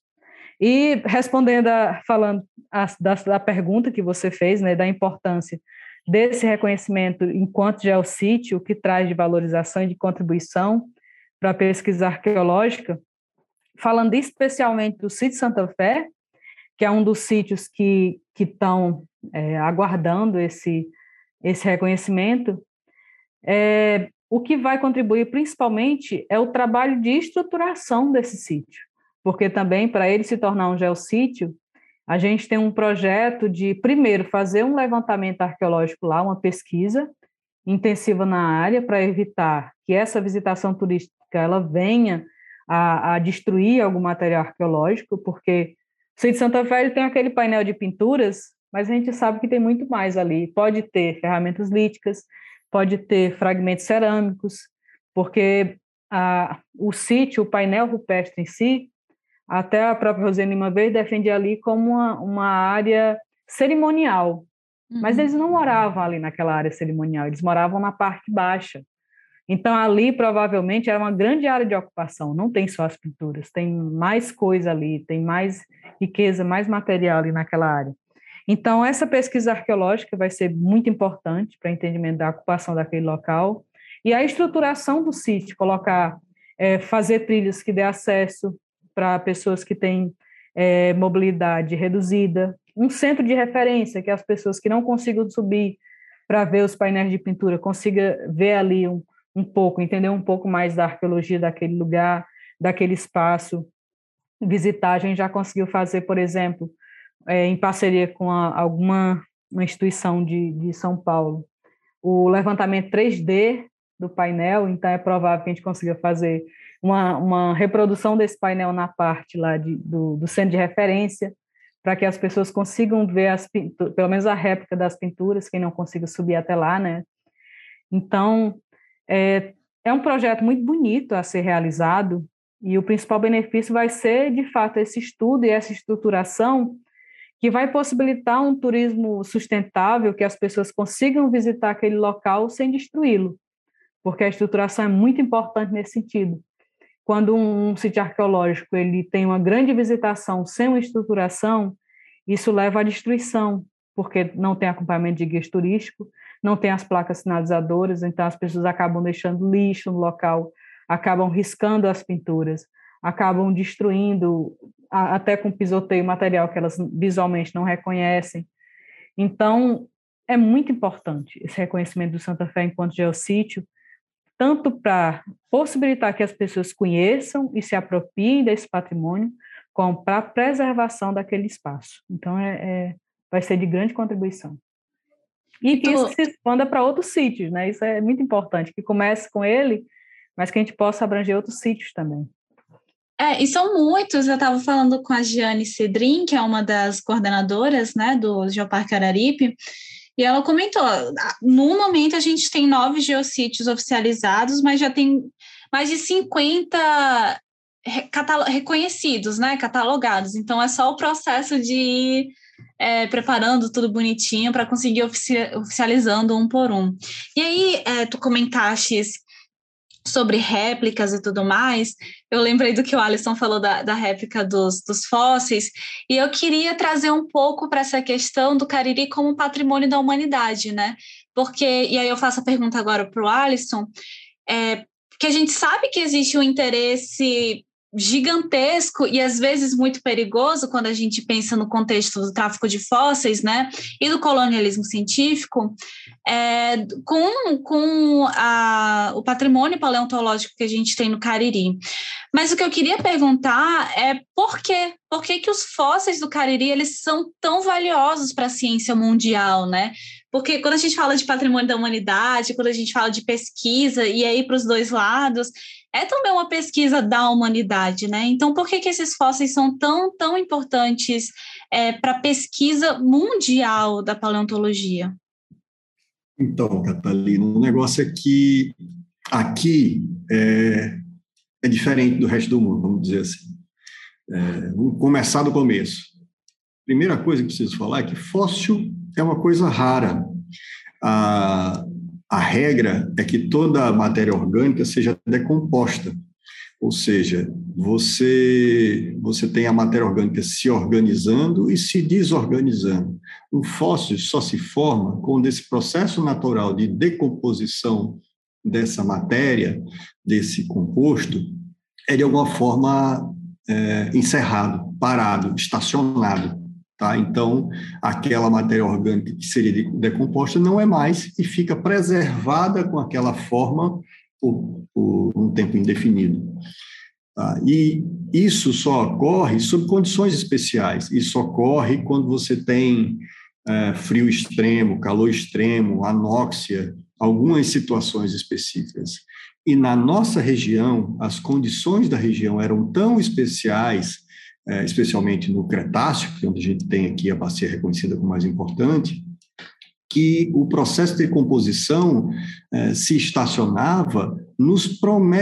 E respondendo, a, falando a, da, da, pergunta que você fez, né, da importância desse reconhecimento enquanto geossítio, o que traz de valorização e de contribuição para a pesquisa arqueológica, falando especialmente do sítio Santa Fé, que é um dos sítios que estão é, aguardando esse, esse reconhecimento, é, o que vai contribuir principalmente é o trabalho de estruturação desse sítio, porque também para ele se tornar um geossítio, a gente tem um projeto de, primeiro, fazer um levantamento arqueológico lá, uma pesquisa intensiva na área para evitar que essa visitação turística ela venha a, a destruir algum material arqueológico, porque o Sítio Santa Fé tem aquele painel de pinturas, mas a gente sabe que tem muito mais ali. Pode ter ferramentas líticas, pode ter fragmentos cerâmicos, porque a, o sítio, o painel rupestre em si, até a própria Rosane uma vez defendia ali como uma, uma área cerimonial. Uhum. Mas eles não moravam ali naquela área cerimonial, eles moravam na parte baixa. Então, ali provavelmente era uma grande área de ocupação, não tem só as pinturas, tem mais coisa ali, tem mais riqueza, mais material ali naquela área. Então, essa pesquisa arqueológica vai ser muito importante para o entendimento da ocupação daquele local e a estruturação do sítio, colocar, é, fazer trilhos que dê acesso para pessoas que têm é, mobilidade reduzida, um centro de referência que as pessoas que não consigam subir para ver os painéis de pintura consiga ver ali um, um pouco, entender um pouco mais da arqueologia daquele lugar, daquele espaço, visitar. A gente já conseguiu fazer, por exemplo, é, em parceria com a, alguma uma instituição de, de São Paulo, o levantamento 3D do painel, então é provável que a gente consiga fazer uma, uma reprodução desse painel na parte lá de, do, do centro de referência, para que as pessoas consigam ver as pelo menos a réplica das pinturas, quem não consiga subir até lá, né? Então, é, é um projeto muito bonito a ser realizado, e o principal benefício vai ser, de fato, esse estudo e essa estruturação que vai possibilitar um turismo sustentável, que as pessoas consigam visitar aquele local sem destruí-lo, porque a estruturação é muito importante nesse sentido. Quando um, um sítio arqueológico ele tem uma grande visitação sem uma estruturação, isso leva à destruição, porque não tem acompanhamento de guias turístico, não tem as placas sinalizadoras, então as pessoas acabam deixando lixo no local, acabam riscando as pinturas, acabam destruindo, até com pisoteio material que elas visualmente não reconhecem. Então, é muito importante esse reconhecimento do Santa Fé enquanto geossítio, tanto para possibilitar que as pessoas conheçam e se apropriem desse patrimônio, como para a preservação daquele espaço. Então, é, é, vai ser de grande contribuição. E que isso se expanda para outros sítios, né? Isso é muito importante, que comece com ele, mas que a gente possa abranger outros sítios também. É, e são muitos. Eu estava falando com a Giane Cedrin, que é uma das coordenadoras né, do Geoparque Araripe, e ela comentou: no momento a gente tem nove geossítios oficializados, mas já tem mais de 50 reconhecidos, né, catalogados. Então é só o processo de ir é, preparando tudo bonitinho para conseguir oficializando um por um. E aí, é, tu comentaste sobre réplicas e tudo mais, eu lembrei do que o Alisson falou da, da réplica dos, dos fósseis, e eu queria trazer um pouco para essa questão do Cariri como patrimônio da humanidade, né? Porque, e aí eu faço a pergunta agora para o Alisson, é, que a gente sabe que existe um interesse gigantesco e às vezes muito perigoso quando a gente pensa no contexto do tráfico de fósseis, né, e do colonialismo científico, é, com, com a, o patrimônio paleontológico que a gente tem no Cariri. Mas o que eu queria perguntar é por quê? Por que, que os fósseis do Cariri eles são tão valiosos para a ciência mundial, né? Porque quando a gente fala de patrimônio da humanidade, quando a gente fala de pesquisa, e aí para os dois lados, é também uma pesquisa da humanidade, né? Então, por que, que esses fósseis são tão, tão importantes é, para a pesquisa mundial da paleontologia? Então, Catalina, o negócio é que aqui é, é diferente do resto do mundo, vamos dizer assim. É, vamos começar do começo. Primeira coisa que preciso falar é que fóssil é uma coisa rara. A, a regra é que toda matéria orgânica seja decomposta, ou seja, você você tem a matéria orgânica se organizando e se desorganizando. Um fóssil só se forma quando esse processo natural de decomposição dessa matéria, desse composto, é de alguma forma é, encerrado, parado, estacionado. Tá? Então, aquela matéria orgânica que seria decomposta não é mais e fica preservada com aquela forma por, por um tempo indefinido. Tá? E isso só ocorre sob condições especiais. Isso ocorre quando você tem é, frio extremo, calor extremo, anóxia, algumas situações específicas. E na nossa região, as condições da região eram tão especiais é, especialmente no Cretáceo, que é onde a gente tem aqui a bacia reconhecida como mais importante, que o processo de decomposição é, se estacionava nos,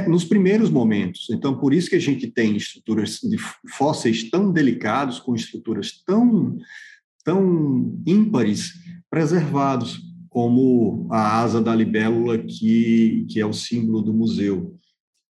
nos, primeiros momentos. Então, por isso que a gente tem estruturas de fósseis tão delicados, com estruturas tão, tão ímpares, preservados, como a asa da libélula, que, que é o símbolo do museu.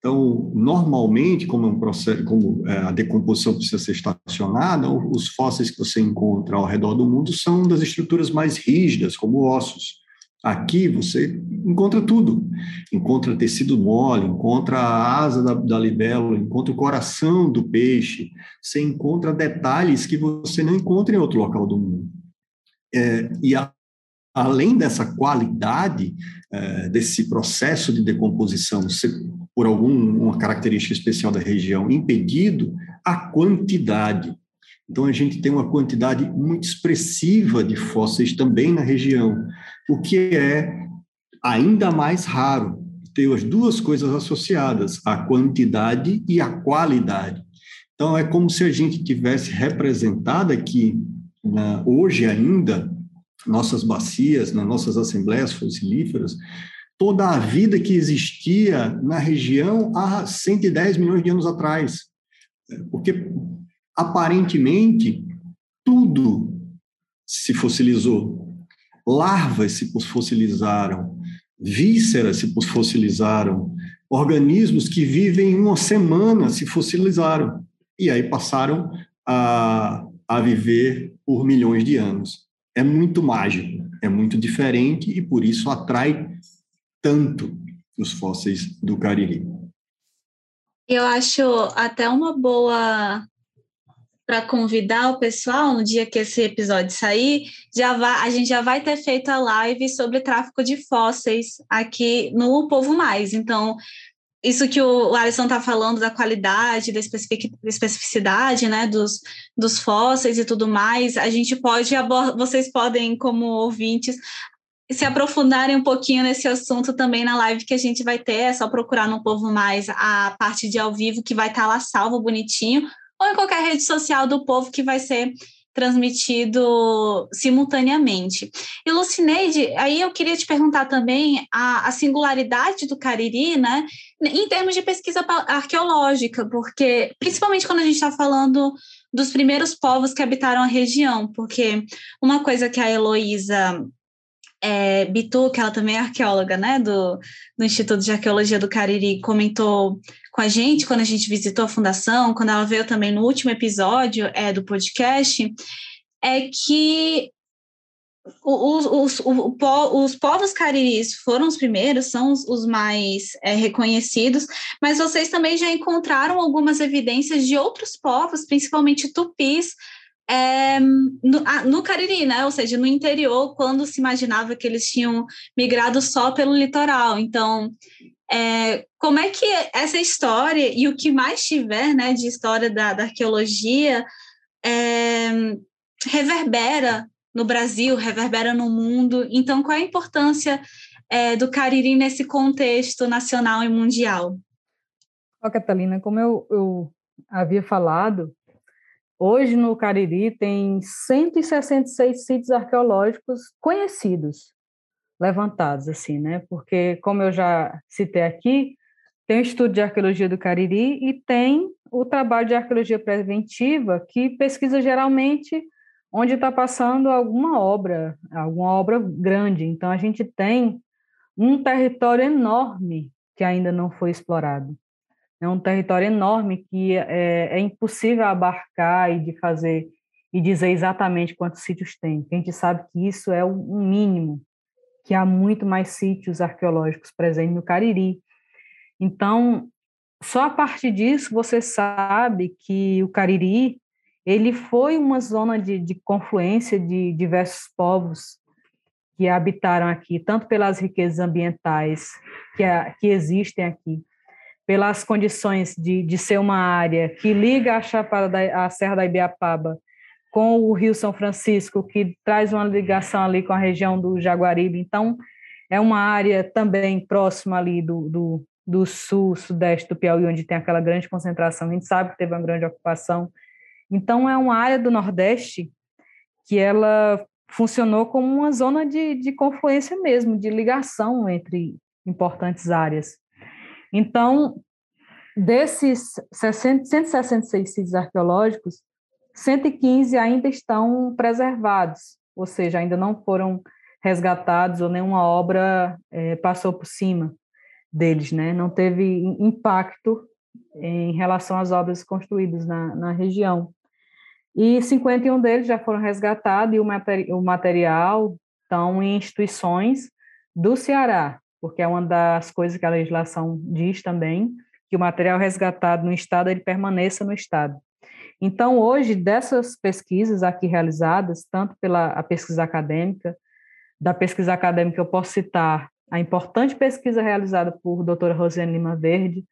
Então, normalmente, como, é um processo, como é, a decomposição precisa ser estacionada, os fósseis que você encontra ao redor do mundo são das estruturas mais rígidas, como ossos. Aqui você encontra tudo. Encontra tecido mole, encontra a asa da, da libélula, encontra o coração do peixe, você encontra detalhes que você não encontra em outro local do mundo. É, e a, além dessa qualidade, é, desse processo de decomposição ser, por alguma característica especial da região impedido, a quantidade. Então, a gente tem uma quantidade muito expressiva de fósseis também na região, o que é ainda mais raro ter as duas coisas associadas, a quantidade e a qualidade. Então, é como se a gente tivesse representado aqui, na, hoje ainda, nossas bacias, nas nossas assembleias fossilíferas, toda a vida que existia na região há 110 milhões de anos atrás. Porque, aparentemente, tudo se fossilizou. Larvas se fossilizaram, vísceras se fossilizaram, organismos que vivem uma semana se fossilizaram e aí passaram a, a viver por milhões de anos é muito mágico, é muito diferente e por isso atrai tanto os fósseis do Cariri. Eu acho até uma boa para convidar o pessoal no dia que esse episódio sair, já vai, a gente já vai ter feito a live sobre tráfico de fósseis aqui no Povo Mais. Então, isso que o Alisson está falando da qualidade, da especificidade, né, dos, dos fósseis e tudo mais, a gente pode vocês podem, como ouvintes, se aprofundarem um pouquinho nesse assunto também na live que a gente vai ter, é só procurar no Povo Mais a parte de ao vivo que vai estar tá lá salvo bonitinho, ou em qualquer rede social do Povo que vai ser transmitido simultaneamente. E Lucineide, aí eu queria te perguntar também a, a, singularidade do Cariri, né, em termos de pesquisa arqueológica, porque principalmente quando a gente está falando dos primeiros povos que habitaram a região, porque uma coisa que a Heloísa é, Bitu, que ela também é arqueóloga, né, do, do Instituto de Arqueologia do Cariri, comentou com a gente quando a gente visitou a fundação, quando ela veio também no último episódio é, do podcast, é que os, os, os, os povos cariris foram os primeiros, são os, os mais é, reconhecidos, mas vocês também já encontraram algumas evidências de outros povos, principalmente tupis, é, no, no, Cariri, né? Ou seja, no interior, quando se imaginava que eles tinham migrado só pelo litoral. Então, é, como é que essa história e o que mais tiver né, de história da, da arqueologia é, reverbera no Brasil, reverbera no mundo? Então, qual a importância é, do Cariri nesse contexto nacional e mundial? Ó, Catalina, como eu, eu havia falado, hoje no Cariri tem 166 sítios arqueológicos conhecidos, levantados, assim, né? Porque, como eu já citei aqui, tem o estudo de arqueologia do Cariri e tem o trabalho de arqueologia preventiva, que pesquisa geralmente onde está passando alguma obra, alguma obra grande. Então, a gente tem um território enorme que ainda não foi explorado. É um território enorme que é, é impossível abarcar e de fazer e dizer exatamente quantos sítios tem. A gente sabe que isso é um mínimo, que há muito mais sítios arqueológicos presentes no Cariri. Então, só a partir disso você sabe que o Cariri ele foi uma zona de, de confluência de diversos povos que habitaram aqui, tanto pelas riquezas ambientais que, que existem aqui, pelas condições de, de ser uma área que liga a Chapada da a Serra da Ibiapaba com o Rio São Francisco, que traz uma ligação ali com a região do Jaguaribe. Então, é uma área também próxima ali do, do, do sul, sudeste do Piauí, onde tem aquela grande concentração. A gente sabe que teve uma grande ocupação então, é uma área do Nordeste que ela funcionou como uma zona de, de confluência mesmo, de ligação entre importantes áreas. Então, desses 60, 166 sítios arqueológicos, 115 ainda estão preservados, ou seja, ainda não foram resgatados ou nenhuma obra é, passou por cima deles, né? Não teve impacto em relação às obras construídas na, na região e 51 deles já foram resgatados e o, materi o material estão em instituições do Ceará, porque é uma das coisas que a legislação diz também, que o material resgatado no Estado, ele permaneça no Estado. Então, hoje, dessas pesquisas aqui realizadas, tanto pela pesquisa acadêmica, da pesquisa acadêmica eu posso citar a importante pesquisa realizada por doutora Rosiane Lima Verde,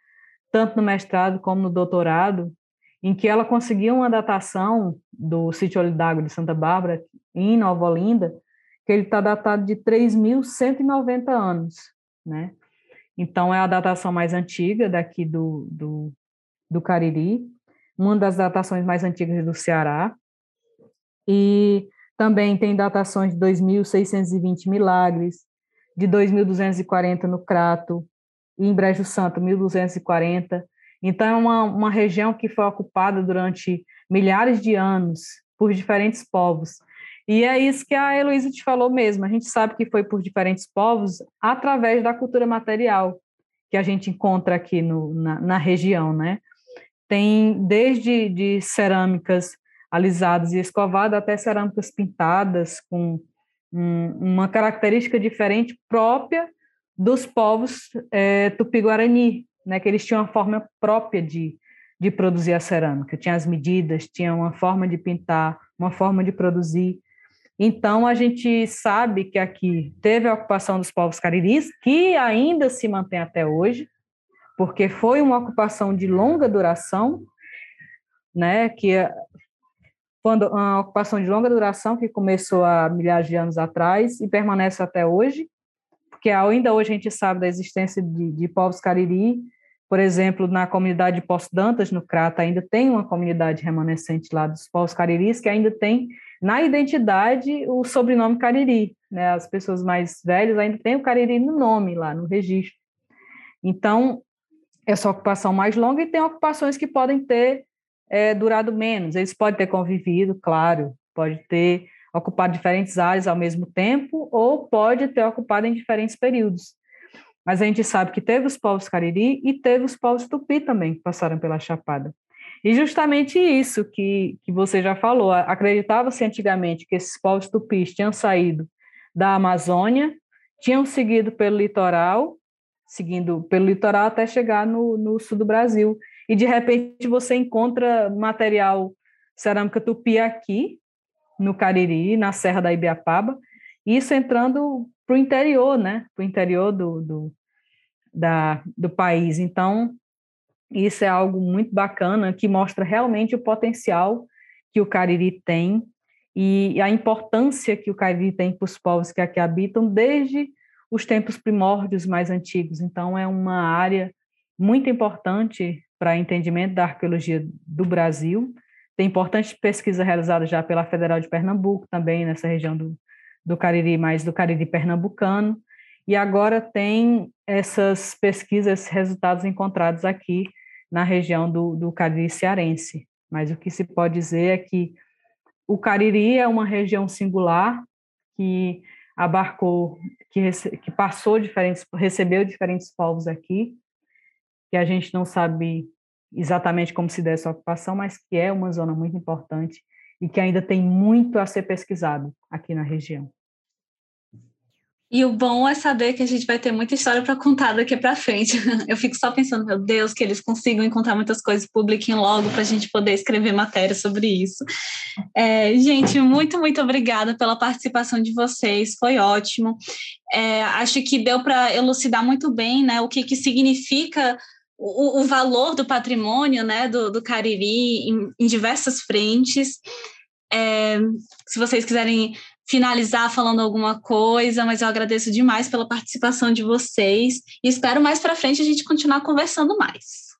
tanto no mestrado como no doutorado, em que ela conseguiu uma datação do sítio Olho d'Água de Santa Bárbara, em Nova Olinda, que ele está datado de 3.190 anos, né? Então, é a datação mais antiga daqui do, do, do Cariri, uma das datações mais antigas do Ceará, e também tem datações de 2.620 Milagres, de 2.240 no Crato, e em Brejo Santo, 1.240, então, é uma, uma região que foi ocupada durante milhares de anos por diferentes povos. E é isso que a Heloísa te falou mesmo. A gente sabe que foi por diferentes povos através da cultura material que a gente encontra aqui no, na, na região, né? Tem desde de cerâmicas alisadas e escovadas até cerâmicas pintadas com um, uma característica diferente própria dos povos é, tupi-guarani, né, que eles tinham uma forma própria de, de produzir a cerâmica, tinha as medidas, tinha uma forma de pintar, uma forma de produzir. Então, a gente sabe que aqui teve a ocupação dos povos cariris, que ainda se mantém até hoje, porque foi uma ocupação de longa duração, né, que quando uma ocupação de longa duração que começou há milhares de anos atrás e permanece até hoje, porque ainda hoje a gente sabe da existência de, de povos cariri, por exemplo, na comunidade de Poço Dantas, no Crata, ainda tem uma comunidade remanescente lá dos povos cariris que ainda tem na identidade o sobrenome Cariri, né? As pessoas mais velhas ainda têm o Cariri no nome lá no registro. Então, essa ocupação mais longa e tem ocupações que podem ter é, durado menos. Eles podem ter convivido, claro, pode ter ocupado diferentes áreas ao mesmo tempo ou pode ter ocupado em diferentes períodos. Mas a gente sabe que teve os povos Cariri e teve os povos Tupi também que passaram pela Chapada. E justamente isso que, que você já falou, acreditava-se antigamente que esses povos tupis tinham saído da Amazônia, tinham seguido pelo litoral, seguindo pelo litoral até chegar no, no sul do Brasil. E de repente você encontra material cerâmica tupi aqui, no Cariri, na Serra da Ibiapaba, isso entrando para o interior, né? Para o interior do, do, da, do país. Então, isso é algo muito bacana que mostra realmente o potencial que o Cariri tem e a importância que o Cariri tem para os povos que aqui habitam desde os tempos primórdios mais antigos. Então, é uma área muito importante para entendimento da arqueologia do Brasil. Tem importante pesquisa realizada já pela Federal de Pernambuco, também nessa região do, do Cariri, mais do Cariri pernambucano. E agora tem essas pesquisas, resultados encontrados aqui na região do, do Cariri cearense. Mas o que se pode dizer é que o Cariri é uma região singular que abarcou, que, que passou diferentes, recebeu diferentes povos aqui, que a gente não sabe exatamente como se deu essa ocupação, mas que é uma zona muito importante e que ainda tem muito a ser pesquisado aqui na região. E o bom é saber que a gente vai ter muita história para contar daqui para frente. Eu fico só pensando, meu Deus, que eles consigam encontrar muitas coisas, publiquem logo para a gente poder escrever matéria sobre isso. É, gente, muito, muito obrigada pela participação de vocês, foi ótimo. É, acho que deu para elucidar muito bem né, o que, que significa o, o valor do patrimônio né, do, do Cariri em, em diversas frentes. É, se vocês quiserem finalizar falando alguma coisa, mas eu agradeço demais pela participação de vocês e espero mais para frente a gente continuar conversando mais.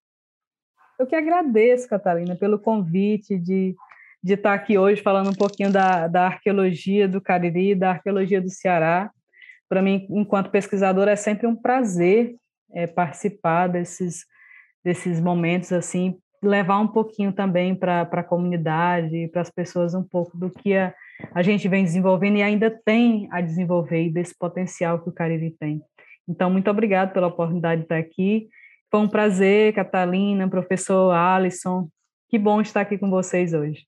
Eu que agradeço, Catalina, pelo convite de, de estar aqui hoje falando um pouquinho da, da arqueologia do Cariri, da arqueologia do Ceará. Para mim, enquanto pesquisadora, é sempre um prazer é, participar desses, desses momentos assim, levar um pouquinho também para a comunidade, para as pessoas um pouco do que a, a gente vem desenvolvendo e ainda tem a desenvolver e desse potencial que o Cariri tem. Então, muito obrigado pela oportunidade de estar aqui. Foi um prazer, Catalina, professor Alisson. Que bom estar aqui com vocês hoje.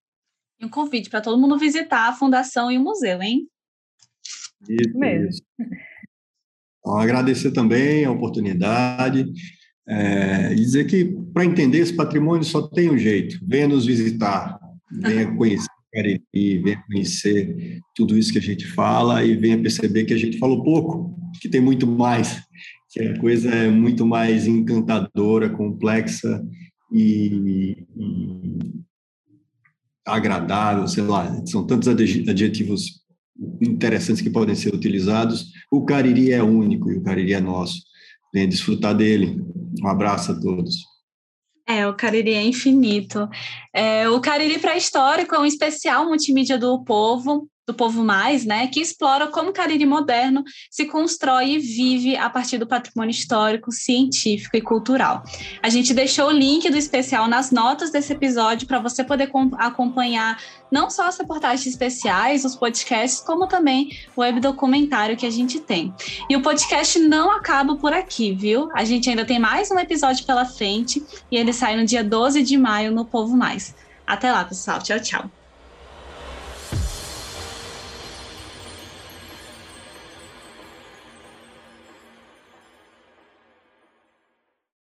E um convite para todo mundo visitar a Fundação e o museu, hein? Isso mesmo. Isso. Então, agradecer também a oportunidade é, e dizer que para entender esse patrimônio só tem um jeito: venha nos visitar, venha conhecer Cariri, venha conhecer tudo isso que a gente fala e venha perceber que a gente falou pouco, que tem muito mais, que a coisa é muito mais encantadora, complexa e, e agradável, sei lá, são tantos adjetivos interessantes que podem ser utilizados. O Cariri é único e o Cariri é nosso. Venha desfrutar dele. Um abraço a todos. É, o Cariri é infinito. É, o Cariri Pré-Histórico é um especial multimídia do povo do Povo Mais, né, que explora como o Cariri moderno se constrói e vive a partir do patrimônio histórico, científico e cultural. A gente deixou o link do especial nas notas desse episódio para você poder acompanhar não só as reportagens especiais, os podcasts, como também o web documentário que a gente tem. E o podcast não acaba por aqui, viu? A gente ainda tem mais um episódio pela frente e ele sai no dia 12 de maio no Povo Mais. Até lá, pessoal. Tchau, tchau.